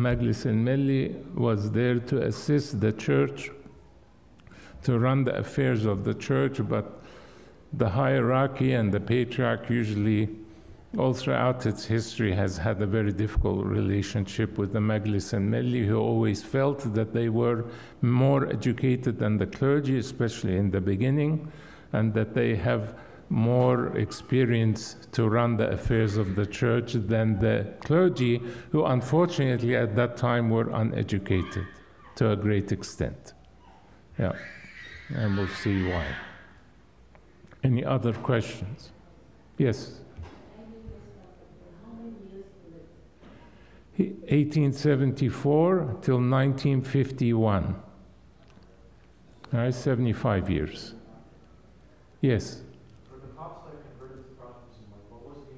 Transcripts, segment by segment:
Majlis al-Milli was there to assist the church to run the affairs of the church, but the hierarchy and the patriarch usually, all throughout its history, has had a very difficult relationship with the Majlis al-Milli, who always felt that they were more educated than the clergy, especially in the beginning, and that they have more experience to run the affairs of the church than the clergy, who unfortunately at that time were uneducated to a great extent. Yeah, and we'll see why. Any other questions? Yes. 1874 till 1951. All right, 75 years. Yes. For the Copts that converted to Protestantism, like what was the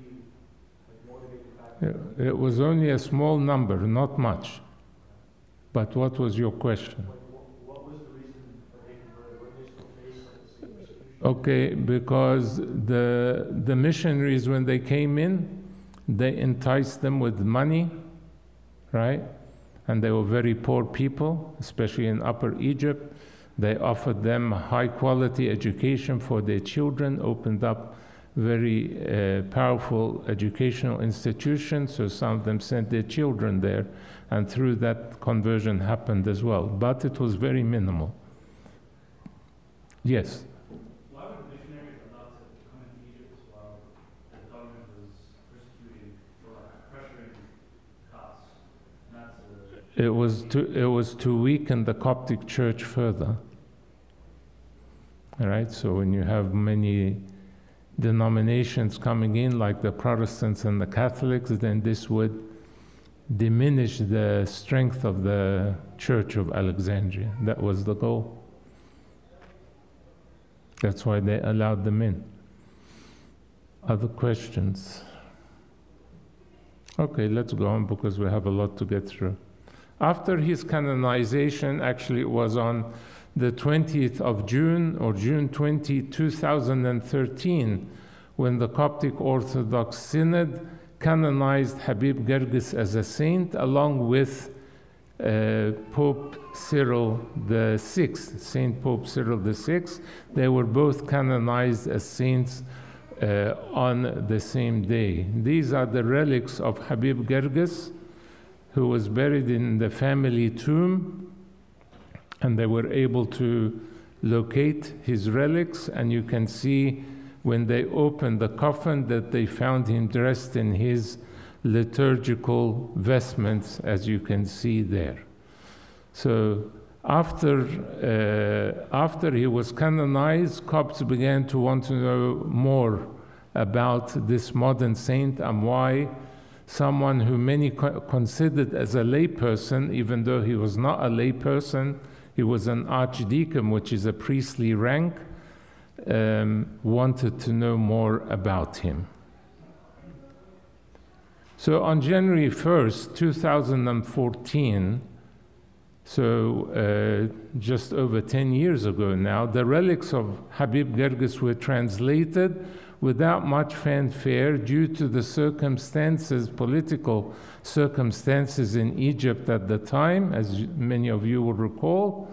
like motivating factor? It was only a small number, not much. But what was your question? Like what, what was the reason that they converted? Were they still faced like the same persecution? Okay, because the, the missionaries, when they came in, they enticed them with money, right? And they were very poor people, especially in Upper Egypt. They offered them high quality education for their children, opened up very uh, powerful educational institutions, so some of them sent their children there, and through that conversion happened as well. But it was very minimal. Yes. Why were the missionaries allowed to come into Egypt while the government was persecuting or like pressuring Copts not to? It was to it was to weaken the Coptic Church further. All right, so when you have many denominations coming in, like the Protestants and the Catholics, then this would diminish the strength of the Church of Alexandria. That was the goal. That's why they allowed them in. Other questions? Okay, let's go on because we have a lot to get through. After his canonization, actually, it was on the 20th of June or June 20, 2013, when the Coptic Orthodox Synod canonized Habib Girgis as a saint along with uh, Pope Cyril the Sixth, Saint Pope Cyril the Sixth. They were both canonized as saints uh, on the same day. These are the relics of Habib Girgis, who was buried in the family tomb, and they were able to locate his relics. And you can see when they opened the coffin that they found him dressed in his liturgical vestments, as you can see there. So after, uh, after he was canonized, Copts began to want to know more about this modern saint and why someone who many co- considered as a layperson, even though he was not a layperson, he was an archdeacon, which is a priestly rank, um, wanted to know more about him. So on January 1st, 2014, so uh, just over 10 years ago now, the relics of Habib Girgis were translated without much fanfare due to the circumstances, political circumstances in Egypt at the time, as many of you will recall.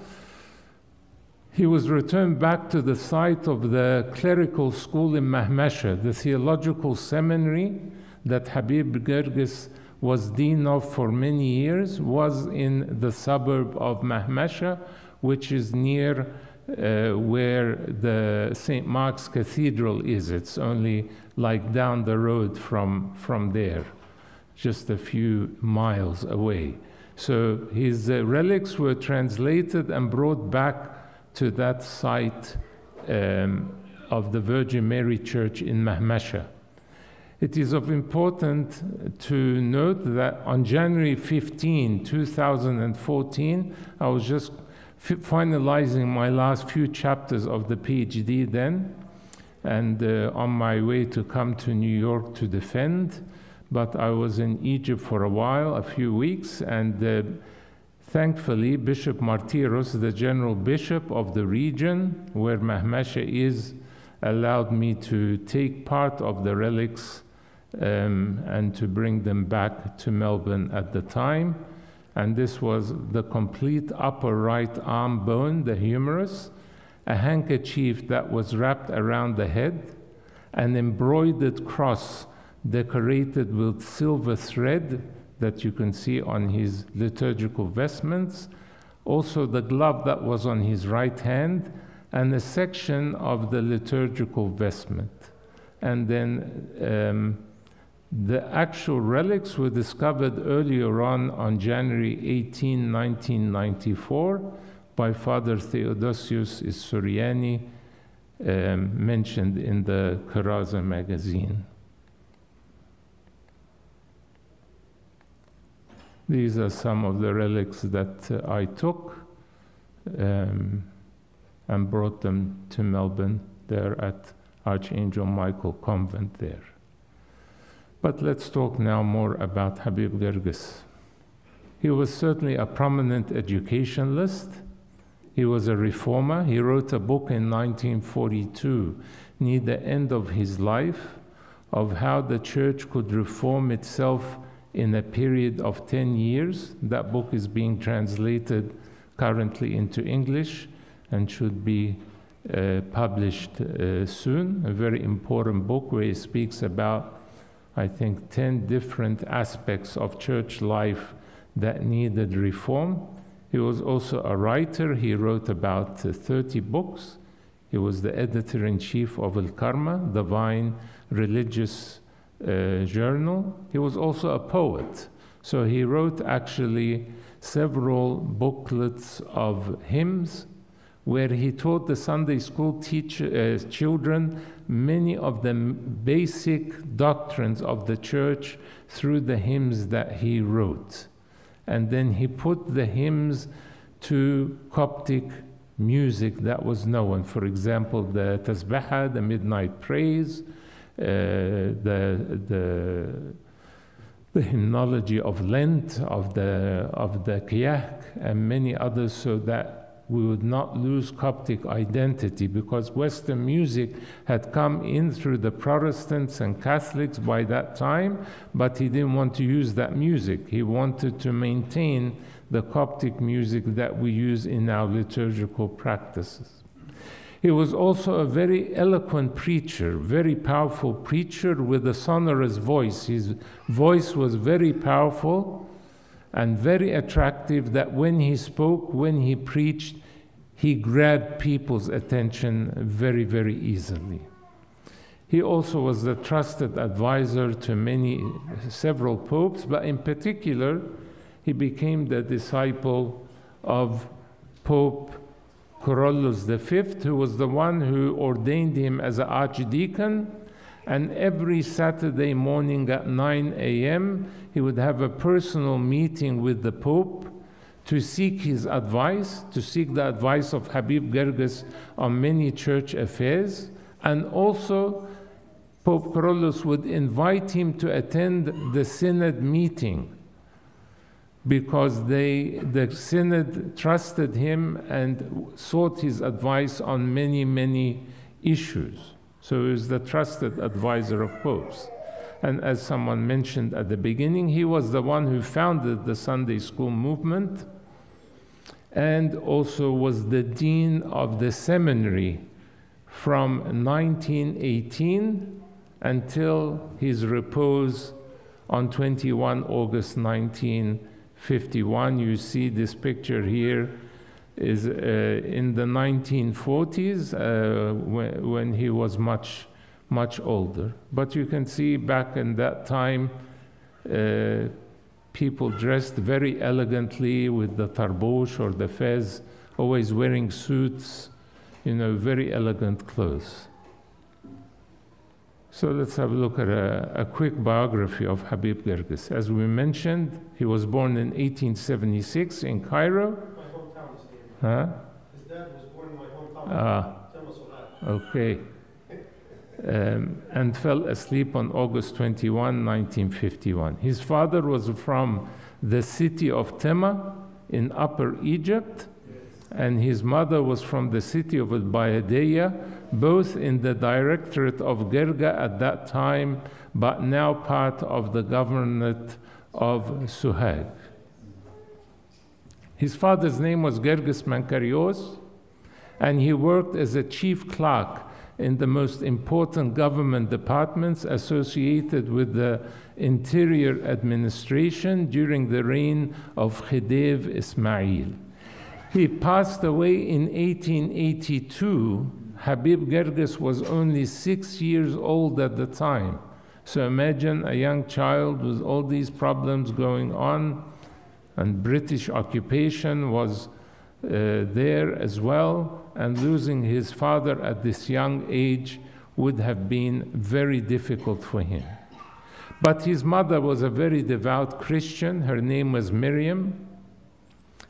He was returned back to the site of the clerical school in Mahmesha, the theological seminary that Habib Girgis was dean of for many years, was in the suburb of Mahmesha, which is near uh, where the St. Mark's Cathedral is. It's only like down the road from, from there, just a few miles away. So his uh, relics were translated and brought back to that site um, of the Virgin Mary Church in Mahmesha. It is of importance to note that on January 15, 2014, I was just finalizing my last few chapters of the PhD then, and uh, on my way to come to New York to defend. But I was in Egypt for a while, a few weeks, and uh, thankfully, Bishop Martiros, the general bishop of the region where Mahmesha is, allowed me to take part of the relics um, and to bring them back to Melbourne at the time. And this was the complete upper right arm bone, the humerus, a handkerchief that was wrapped around the head, an embroidered cross decorated with silver thread that you can see on his liturgical vestments, also the glove that was on his right hand, and a section of the liturgical vestment. And then um, the actual relics were discovered earlier on on January 18, 1994, by Father Theodosius Issuriani, um, mentioned in the Karaza magazine. These are some of the relics that uh, I took um, and brought them to Melbourne, there at Archangel Michael Convent there. But let's talk now more about Habib Girgis. He was certainly a prominent educationalist. He was a reformer. He wrote a book in 1942, near the end of his life, of how the church could reform itself in a period of 10 years. That book is being translated currently into English and should be uh, published uh, soon. A very important book where he speaks about, I think, 10 different aspects of church life that needed reform. He was also a writer. He wrote about uh, 30 books. He was the editor in chief of Al Karma, Divine Religious uh, Journal. He was also a poet. So he wrote actually several booklets of hymns where he taught the Sunday school teacher, uh, children many of the basic doctrines of the church through the hymns that he wrote. And then he put the hymns to Coptic music that was known. For example, the Tasbihah, the Midnight Praise, uh, the, the, the hymnology of Lent, of the, of the Kiahk, and many others, so that we would not lose Coptic identity because Western music had come in through the Protestants and Catholics by that time, but he didn't want to use that music. He wanted to maintain the Coptic music that we use in our liturgical practices. He was also a very eloquent preacher, very powerful preacher with a sonorous voice. His voice was very powerful and very attractive that when he spoke, when he preached, he grabbed people's attention very, very easily. He also was the trusted advisor to many, several popes, but in particular, he became the disciple of Pope Kyrillos V, who was the one who ordained him as an archdeacon and every Saturday morning at 9 a.m., he would have a personal meeting with the Pope to seek his advice, to seek the advice of Habib Girgis on many church affairs, and also Pope Kyrillos would invite him to attend the synod meeting because they, the synod trusted him and sought his advice on many, many issues. So he was the trusted advisor of popes. And as someone mentioned at the beginning, he was the one who founded the Sunday school movement and also was the dean of the seminary from 1918 until his repose on 21 August 1951. You see this picture here is uh, in the 1940s uh, when, when, he was much, much older. But you can see back in that time, uh, people dressed very elegantly with the tarbush or the fez, always wearing suits, you know, very elegant clothes. So let's have a look at a, a quick biography of Habib Girgis. As we mentioned, he was born in 1876 in Cairo Huh? His dad was born in my hometown. Ah. Okay. Um, and fell asleep on August 21, 1951. His father was from the city of Tema in Upper Egypt, and his mother was from the city of Bayadeya, both in the directorate of Gerga at that time, but now part of the governorate of Suhag. His father's name was Girgis Mankarios, and he worked as a chief clerk in the most important government departments associated with the interior administration during the reign of Khedive Ismail. He passed away in 1882. Habib Girgis was only six years old at the time. So imagine a young child with all these problems going on, and British occupation was Uh, there as well, and losing his father at this young age would have been very difficult for him. But his mother was a very devout Christian. Her name was Miriam.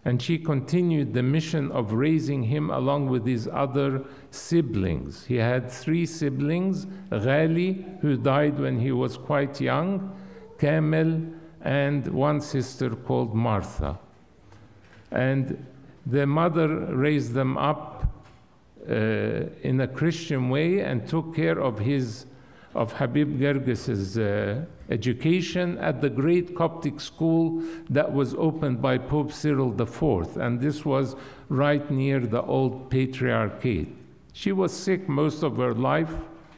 And she continued the mission of raising him along with his other siblings. He had three siblings Ghali, who died when he was quite young, Kamel, and one sister called Martha. And the mother raised them up uh, in a Christian way and took care of his of Habib Girgis's uh, education at the great Coptic school that was opened by Pope Cyril IV, and this was right near the old Patriarchate. She was sick most of her life,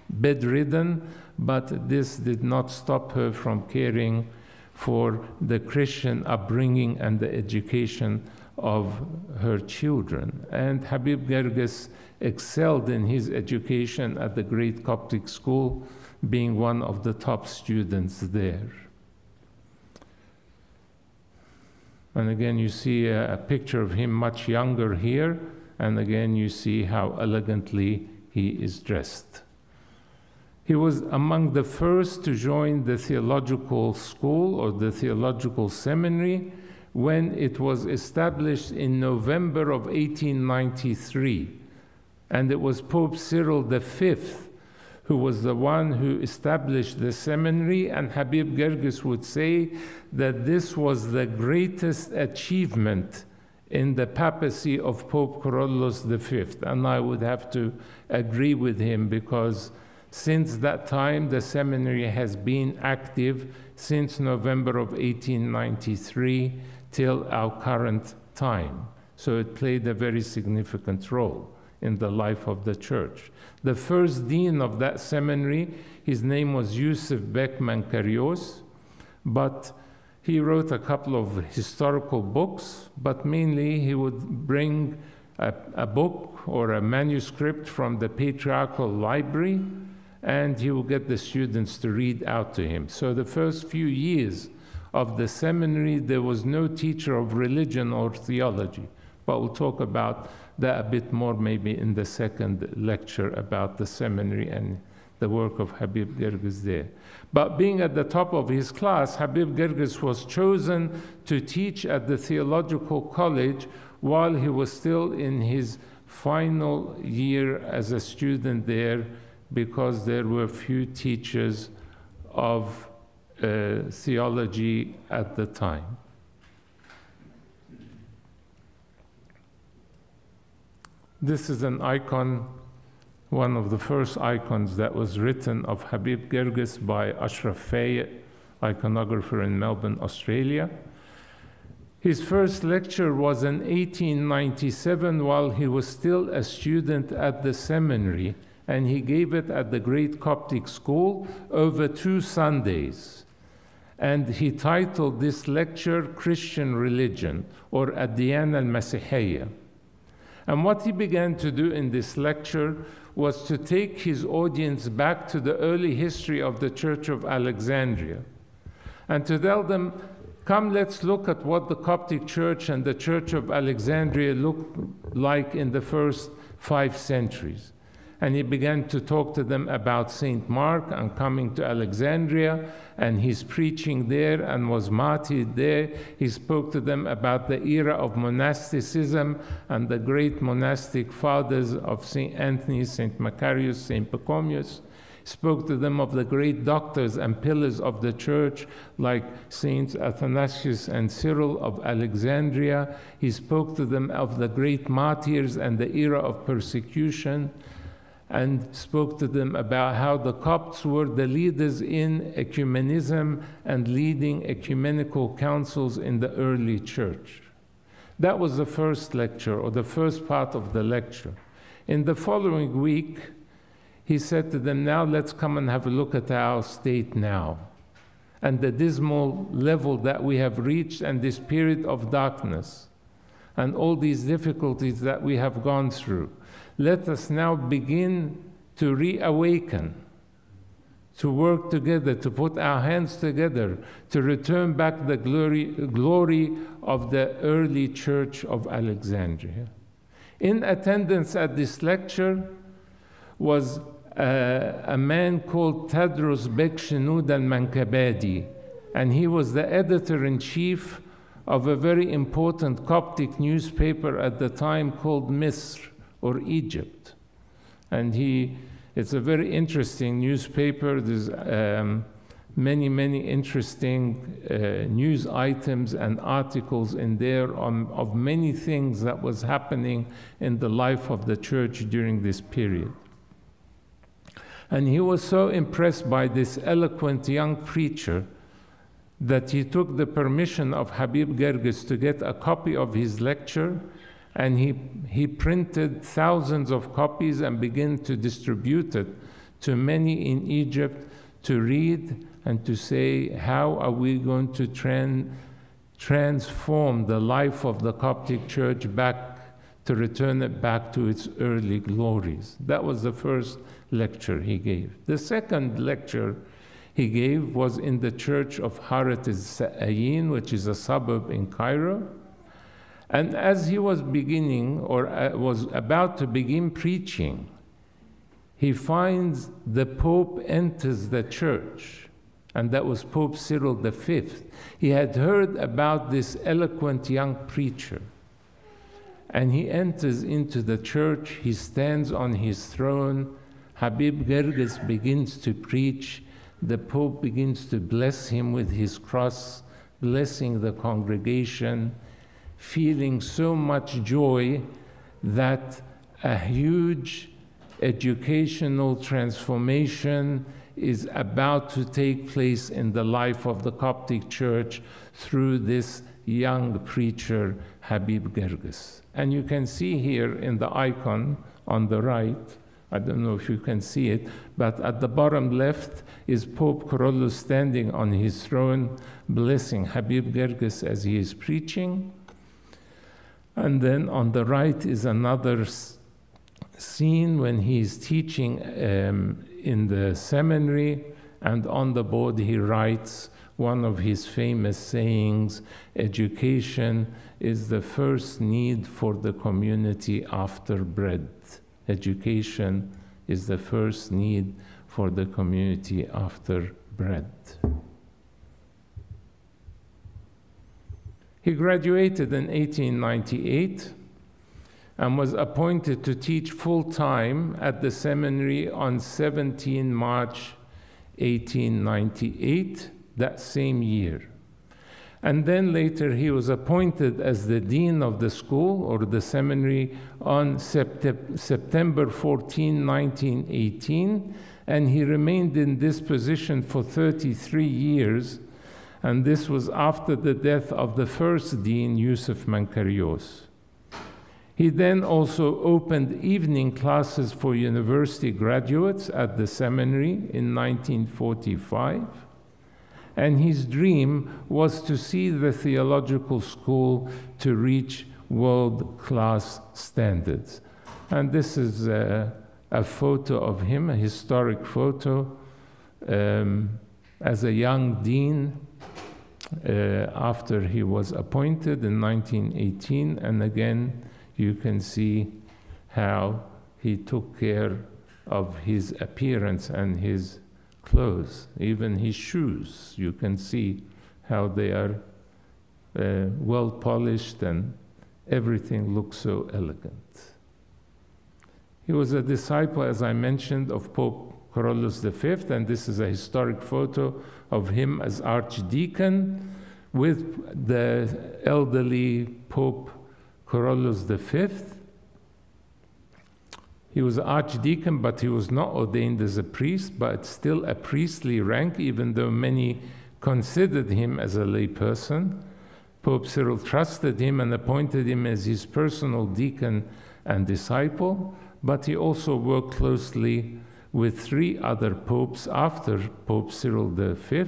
bedridden, but this did not stop her from caring for the Christian upbringing and the education of her children. And Habib Girgis excelled in his education at the great Coptic school, being one of the top students there. And again, you see a, a, picture of him much younger here, and again, you see how elegantly he is dressed. He was among the first to join the theological school or the theological seminary when it was established in November of 1893. And it was Pope Cyril V who was the one who established the seminary, and Habib Girgis would say that this was the greatest achievement in the papacy of Pope Kyrillos V. And I would have to agree with him because since that time, the seminary has been active since November of 1893 till our current time. So it played a very significant role in the life of the church. The first dean of that seminary, his name was Yusuf Bek Mankarios, but he wrote a couple of historical books, but mainly he would bring a, a book or a manuscript from the patriarchal library and he would get the students to read out to him. So the first few years of the seminary, there was no teacher of religion or theology. But we'll talk about that a bit more maybe in the second lecture about the seminary and the work of Habib Girgis there. But being at the top of his class, Habib Girgis was chosen to teach at the theological college while he was still in his final year as a student there because there were few teachers of uh, theology at the time. This is an icon, one of the first icons that was written of Habib Girgis by Ashraf Fayet, iconographer in Melbourne, Australia. His first lecture was in 1897 while he was still a student at the seminary, and he gave it at the Great Coptic School over two Sundays and he titled this lecture Christian Religion or Adiyan al Masihiyya. And what he began to do in this lecture was to take his audience back to the early history of the Church of Alexandria and to tell them, come, let's look at what the Coptic Church and the Church of Alexandria looked like in the first five centuries and he began to talk to them about St. Mark and coming to Alexandria, and he's preaching there and was martyred there. He spoke to them about the era of monasticism and the great monastic fathers of St. Anthony, St. Macarius, St. Pachomius. Spoke to them of the great doctors and pillars of the church, like Saints Athanasius and Cyril of Alexandria. He spoke to them of the great martyrs and the era of persecution and spoke to them about how the Copts were the leaders in ecumenism and leading ecumenical councils in the early church. That was the first lecture or the first part of the lecture. In the following week, he said to them, Now let's come and have a look at our state now and the dismal level that we have reached and this period of darkness and all these difficulties that we have gone through. Let us now begin to reawaken, to work together, to put our hands together, to return back the glory, glory of the early church of Alexandria. In attendance at this lecture was uh, a man called Tadros Bek Shenoud al Mankabadi, and he was the editor in chief of a very important Coptic newspaper at the time called Misr or Egypt. And he, it's a very interesting newspaper. There's um, many, many interesting uh, news items and articles in there on, of many things that was happening in the life of the church during this period. And he was so impressed by this eloquent young preacher that he took the permission of Habib Girgis to get a copy of his lecture and he, he printed thousands of copies and began to distribute it to many in Egypt to read and to say, how are we going to tran- transform the life of the Coptic Church back to return it back to its early glories? That was the first lecture he gave. The second lecture he gave was in the church of Harat al-Sa'ayin, which is a suburb in Cairo. And as he was beginning or uh, was about to begin preaching, he finds the Pope enters the church, and that was Pope Cyril V. He had heard about this eloquent young preacher. And he enters into the church, he stands on his throne, Habib Girgis begins to preach. The Pope begins to bless him with his cross, blessing the congregation, feeling so much joy that a huge educational transformation is about to take place in the life of the Coptic Church through this young preacher, Habib Girgis. And you can see here in the icon on the right I don't know if you can see it, but at the bottom left is Pope Kyrillos standing on his throne, blessing Habib Girgis as he is preaching. And then on the right is another scene when he is teaching um, in the seminary, and on the board he writes one of his famous sayings education is the first need for the community after bread. Education is the first need for the community after bread. He graduated in 1898 and was appointed to teach full time at the seminary on 17 March 1898, that same year. And then later he was appointed as the dean of the school or the seminary on sept- September 14, 1918. And he remained in this position for 33 years. And this was after the death of the first dean, Yusuf Mankarios. He then also opened evening classes for university graduates at the seminary in 1945 and his dream was to see the theological school to reach world class standards. And this is a, a, photo of him, a historic photo, um, as a young dean after he was appointed in 1918. And again, you can see how he took care of his appearance and his clothes, even his shoes. You can see how they are uh, well polished and everything looks so elegant. He was a disciple, as I mentioned, of Pope Kyrillos V, and this is a historic photo of him as archdeacon with the elderly Pope Kyrillos V. He was archdeacon, but he was not ordained as a priest, but still a priestly rank, even though many considered him as a layperson. Pope Cyril trusted him and appointed him as his personal deacon and disciple, but he also worked closely with three other popes after Pope Cyril V,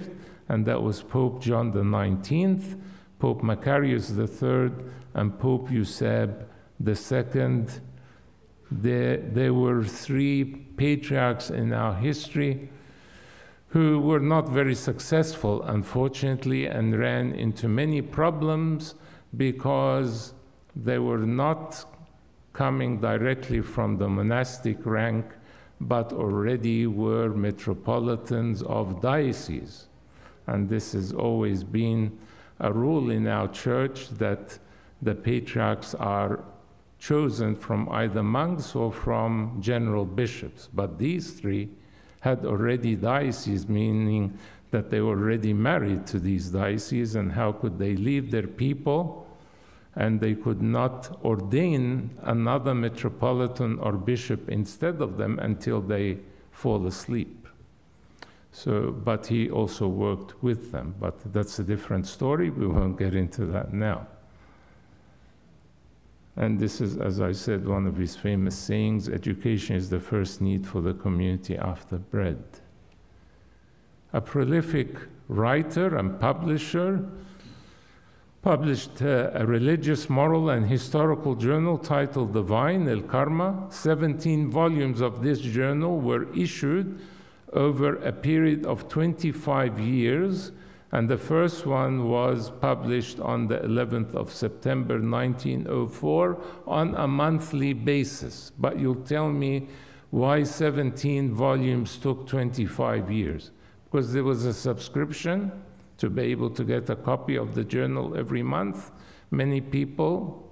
and that was Pope John XIX, Pope Macarius III, and Pope Yusab II. There, there were three patriarchs in our history who were not very successful, unfortunately, and ran into many problems because they were not coming directly from the monastic rank, but already were metropolitans of dioceses. And this has always been a rule in our church that the patriarchs are chosen from either monks or from general bishops. But these three had already dioceses, meaning that they were already married to these dioceses, and how could they leave their people? And they could not ordain another metropolitan or bishop instead of them until they fall asleep. So, but he also worked with them, but that's a different story. We won't get into that now. And this is, as I said, one of his famous sayings education is the first need for the community after bread. A prolific writer and publisher, published uh, a religious, moral, and historical journal titled Divine El Karma. 17 volumes of this journal were issued over a period of 25 years and the first one was published on the 11th of September 1904 on a monthly basis. But you'll tell me why 17 volumes took 25 years. Because there was a subscription to be able to get a copy of the journal every month. Many people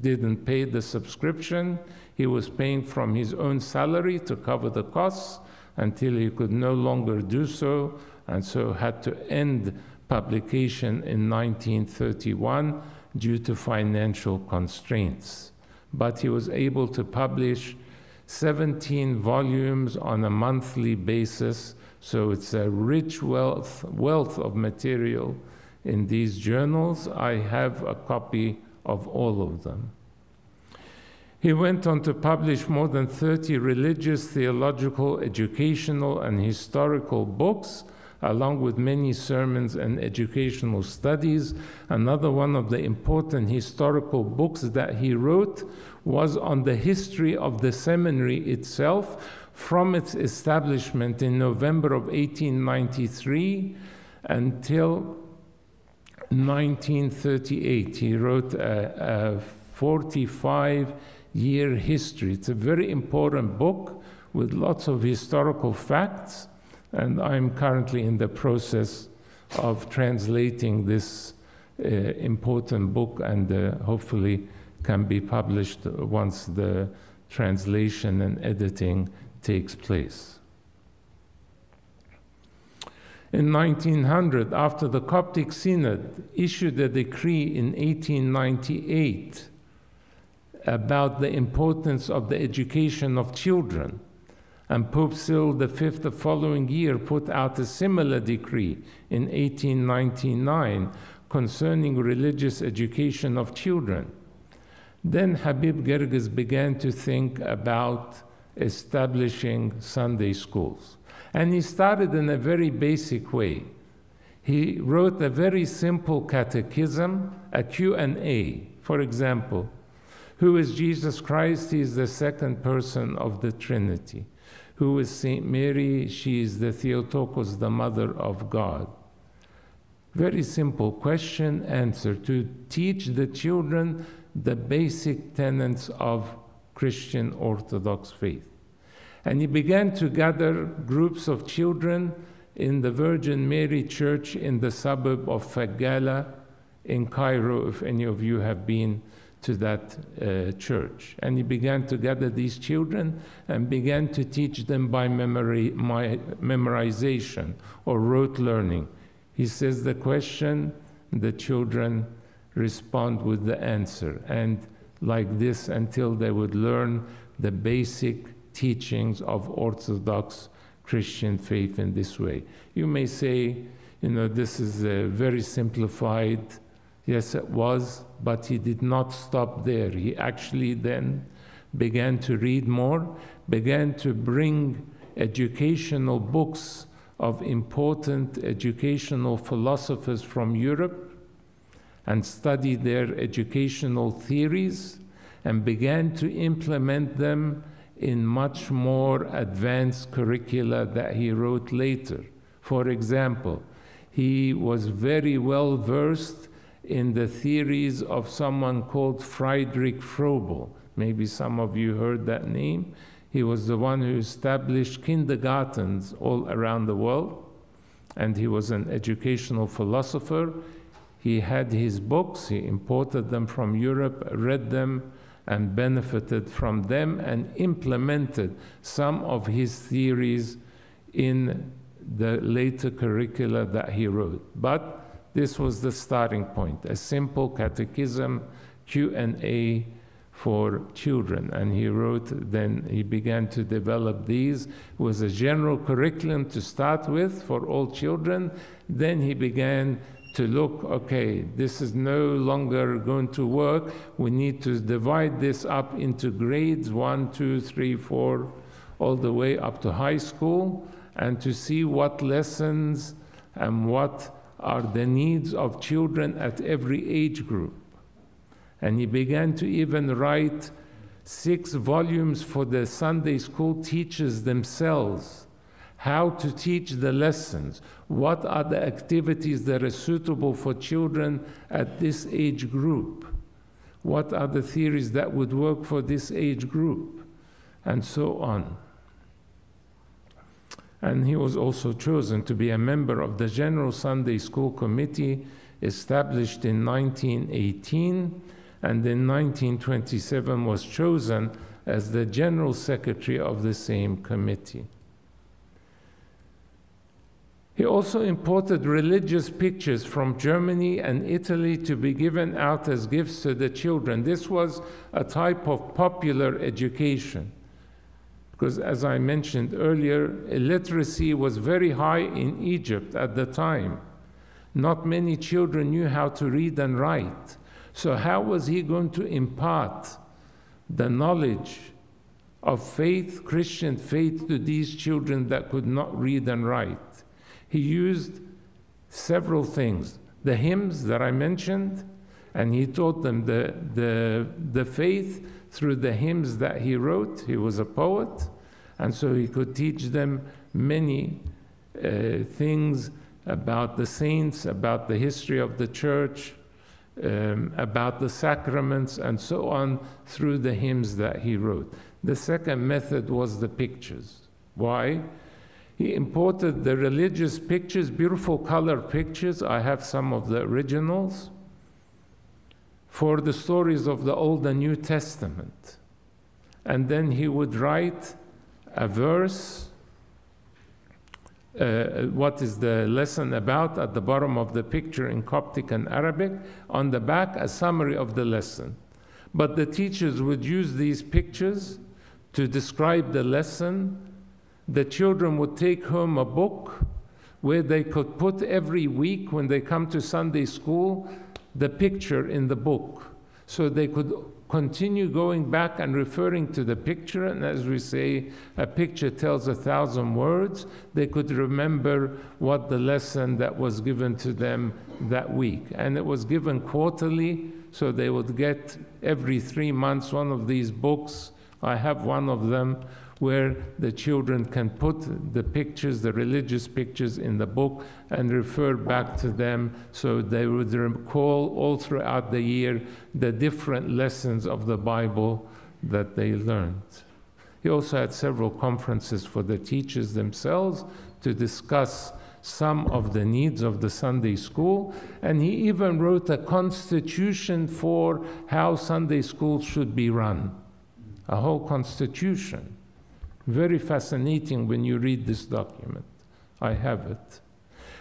didn't pay the subscription. He was paying from his own salary to cover the costs until he could no longer do so and so had to end publication in 1931 due to financial constraints. But he was able to publish 17 volumes on a monthly basis, so it's a rich wealth, wealth of material in these journals. I have a copy of all of them. He went on to publish more than 30 religious, theological, educational, and historical books along with many sermons and educational studies. Another one of the important historical books that he wrote was on the history of the seminary itself from its establishment in November of 1893 until 1938. He wrote a, a 45 year history. It's a very important book with lots of historical facts and I'm currently in the process of translating this uh, important book and uh, hopefully can be published once the translation and editing takes place. In 1900, after the Coptic Synod issued a decree in 1898 about the importance of the education of children, and Pope Cyril V the following year put out a similar decree in 1899 concerning religious education of children. Then Habib Girgis began to think about establishing Sunday schools. And he started in a very basic way. He wrote a very simple catechism, a Q&A. For example, who is Jesus Christ? He is the second person of the Trinity. Who is Saint Mary? She is the Theotokos, the Mother of God. Very simple question answer to teach the children the basic tenets of Christian Orthodox faith. And he began to gather groups of children in the Virgin Mary Church in the suburb of Fagala in Cairo, if any of you have been to that uh, church. And he began to gather these children and began to teach them by memory, my, memorization or rote learning. He says the question, the children respond with the answer. And like this until they would learn the basic teachings of Orthodox Christian faith in this way. You may say, you know, this is a very simplified Yes, it was, but he did not stop there. He actually then began to read more, began to bring educational books of important educational philosophers from Europe and studied their educational theories and began to implement them in much more advanced curricula that he wrote later. For example, he was very well versed in the theories of someone called Friedrich Froebel. Maybe some of you heard that name. He was the one who established kindergartens all around the world, and he was an educational philosopher. He had his books, he imported them from Europe, read them, and benefited from them, and implemented some of his theories in the later curricula that he wrote. But this was the starting point, a simple catechism, Q&A for children. And he wrote, then he began to develop these. It was a general curriculum to start with for all children. Then he began to look, okay, this is no longer going to work. We need to divide this up into grades one, two, three, four, all the way up to high school, and to see what lessons and what are the needs of children at every age group. And he began to even write six volumes for the Sunday school teachers themselves how to teach the lessons, what are the activities that are suitable for children at this age group, what are the theories that would work for this age group, and so on. And he was also chosen to be a member of the General Sunday School Committee established in 1918 and in 1927 was chosen as the General Secretary of the same committee. He also imported religious pictures from Germany and Italy to be given out as gifts to the children. This was a type of popular education. Because, as I mentioned earlier, illiteracy was very high in Egypt at the time. Not many children knew how to read and write. So, how was he going to impart the knowledge of faith, Christian faith, to these children that could not read and write? He used several things. The hymns that I mentioned, and he taught them the, the, the faith through the hymns that he wrote. He was a poet, and so he could teach them many uh, things about the saints, about the history of the church, um, about the sacraments, and so on through the hymns that he wrote. The second method was the pictures. Why? He imported the religious pictures, beautiful color pictures. I have some of the originals for the stories of the Old and New Testament. And then he would write a verse, uh, what is the lesson about, at the bottom of the picture in Coptic and Arabic, on the back, a summary of the lesson. But the teachers would use these pictures to describe the lesson the children would take home a book where they could put every week when they come to Sunday school the picture in the book. So they could continue going back and referring to the picture. And as we say, a picture tells a thousand words. They could remember what the lesson that was given to them that week. And it was given quarterly, so they would get every three months one of these books. I have one of them where the children can put the pictures, the religious pictures, in the book and refer back to them so they would recall all throughout the year the different lessons of the Bible that they learned. He also had several conferences for the teachers themselves to discuss some of the needs of the Sunday school, and he even wrote a constitution for how Sunday school should be run. A whole constitution. Very fascinating when you read this document. I have it.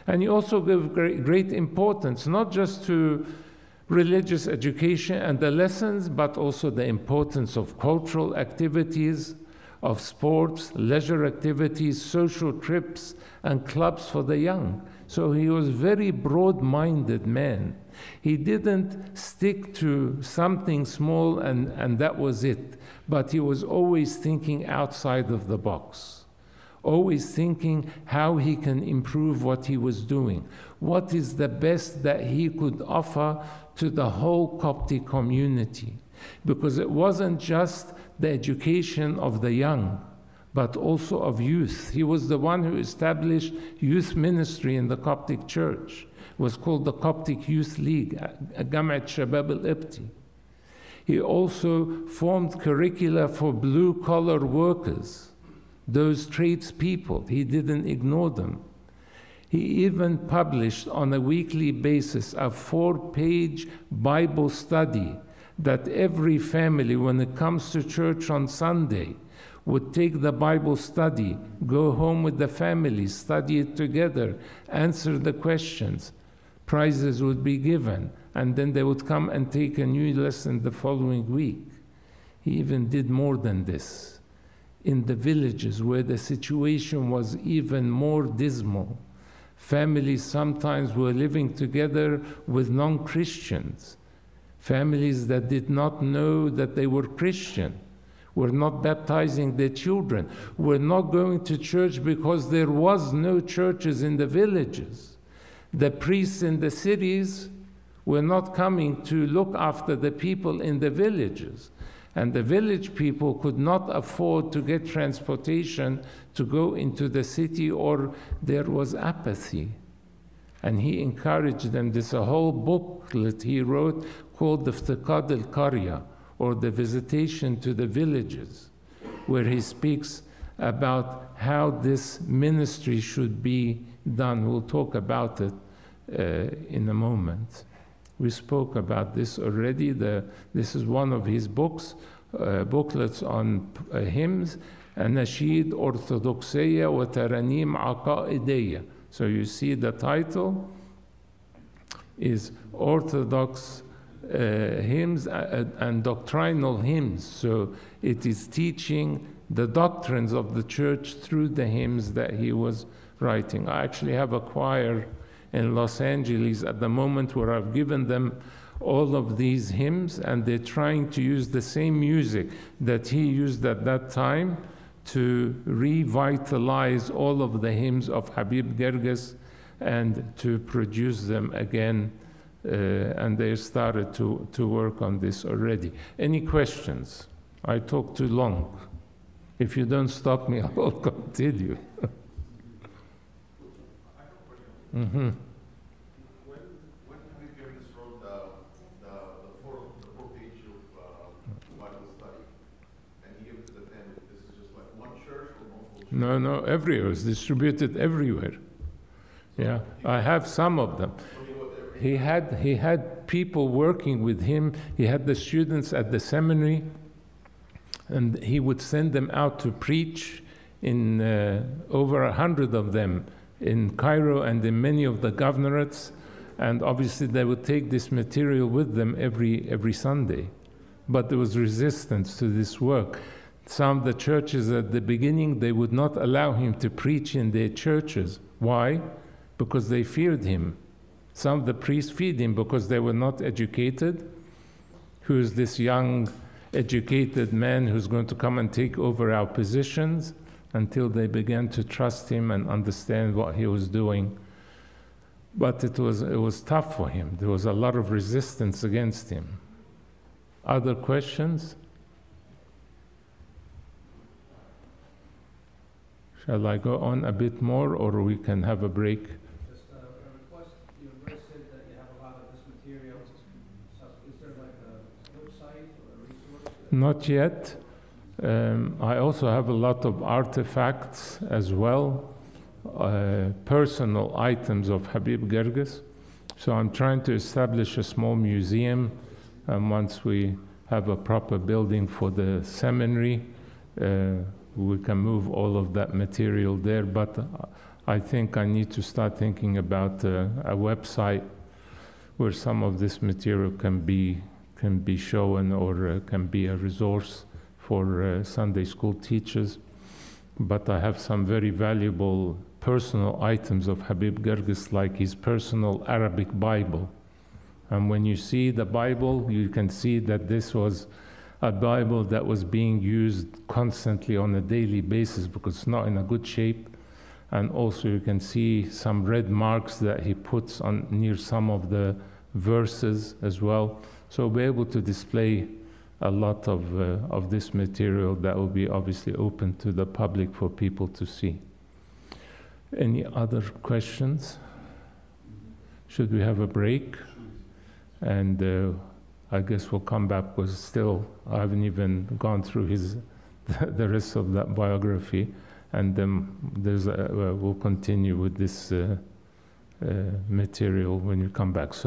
And he also gave great, great importance not just to religious education and the lessons, but also the importance of cultural activities, of sports, leisure activities, social trips, and clubs for the young. So he was a very broad minded man. He didn't stick to something small and, and that was it, but he was always thinking outside of the box, always thinking how he can improve what he was doing. What is the best that he could offer to the whole Coptic community? Because it wasn't just the education of the young but also of youth. He was the one who established youth ministry in the Coptic church. Was called the Coptic Youth League, Gamat Shabab al-Ibti. He also formed curricula for blue collar workers, those tradespeople. He didn't ignore them. He even published on a weekly basis a four page Bible study that every family, when it comes to church on Sunday, would take the Bible study, go home with the family, study it together, answer the questions. Prizes would be given, and then they would come and take a new lesson the following week. He even did more than this. In the villages where the situation was even more dismal, families sometimes were living together with non Christians, families that did not know that they were Christian were not baptizing their children, were not going to church because there was no churches in the villages. The priests in the cities were not coming to look after the people in the villages. And the village people could not afford to get transportation to go into the city, or there was apathy. And he encouraged them. There's a whole booklet he wrote called the Iftiqad al Qarya or the visitation to the villages, where he speaks about how this ministry should be done. We'll talk about it in a moment. We spoke about this already. The, this is one of his books, uh, booklets on uh, hymns, Anashid Orthodoxia wa Taranim Aqaidiyya. So you see the title is Orthodox uh, hymns uh, and doctrinal hymns. So it is teaching the doctrines of the church through the hymns that he was writing. I actually have a choir in Los Angeles at the moment where I've given them all of these hymns and they're trying to use the same music that he used at that time to revitalize all of the hymns of Habib Girgis and to produce them again uh, and they started to, to work on this already. Any questions? I talk too long. If you don't stop me, I will continue. mm-hmm. No, no, everywhere. It's distributed everywhere. Yeah, I have some of them he had, he had people working with him. He had the students at the seminary, and he would send them out to preach in uh, over a hundred of them in Cairo and in many of the governorates. And obviously, they would take this material with them every, every Sunday. But there was resistance to this work. Some of the churches at the beginning, they would not allow him to preach in their churches. Why? Because they feared him some of the priests feared him because they were not educated. Who's this young, educated man who's going to come and take over our positions until they began to trust him and understand what he was doing. But it was, it was tough for him. There was a lot of resistance against him. Other questions? Shall I go on a bit more or we can have a break? Not yet. Um, I also have a lot of artifacts as well, uh, personal items of Habib Girgis. So I'm trying to establish a small museum. And once we have a proper building for the seminary, uh, we can move all of that material there. But I think I need to start thinking about uh, a website where some of this material can be can be shown or uh, can be a resource for uh, Sunday school teachers. But I have some very valuable personal items of Habib Girgis, like his personal Arabic Bible, And when you see the Bible, you can see that this was a Bible that was being used constantly on a daily basis because it's not in a good shape. And also, you can see some red marks that he puts on near some of the verses as well. So, be able to display a lot of, uh, of this material that will be obviously open to the public for people to see. Any other questions? Should we have a break? And uh, I guess we'll come back because still I haven't even gone through his the rest of that biography, and then there's a, uh, we'll continue with this uh, uh, material when you come back. So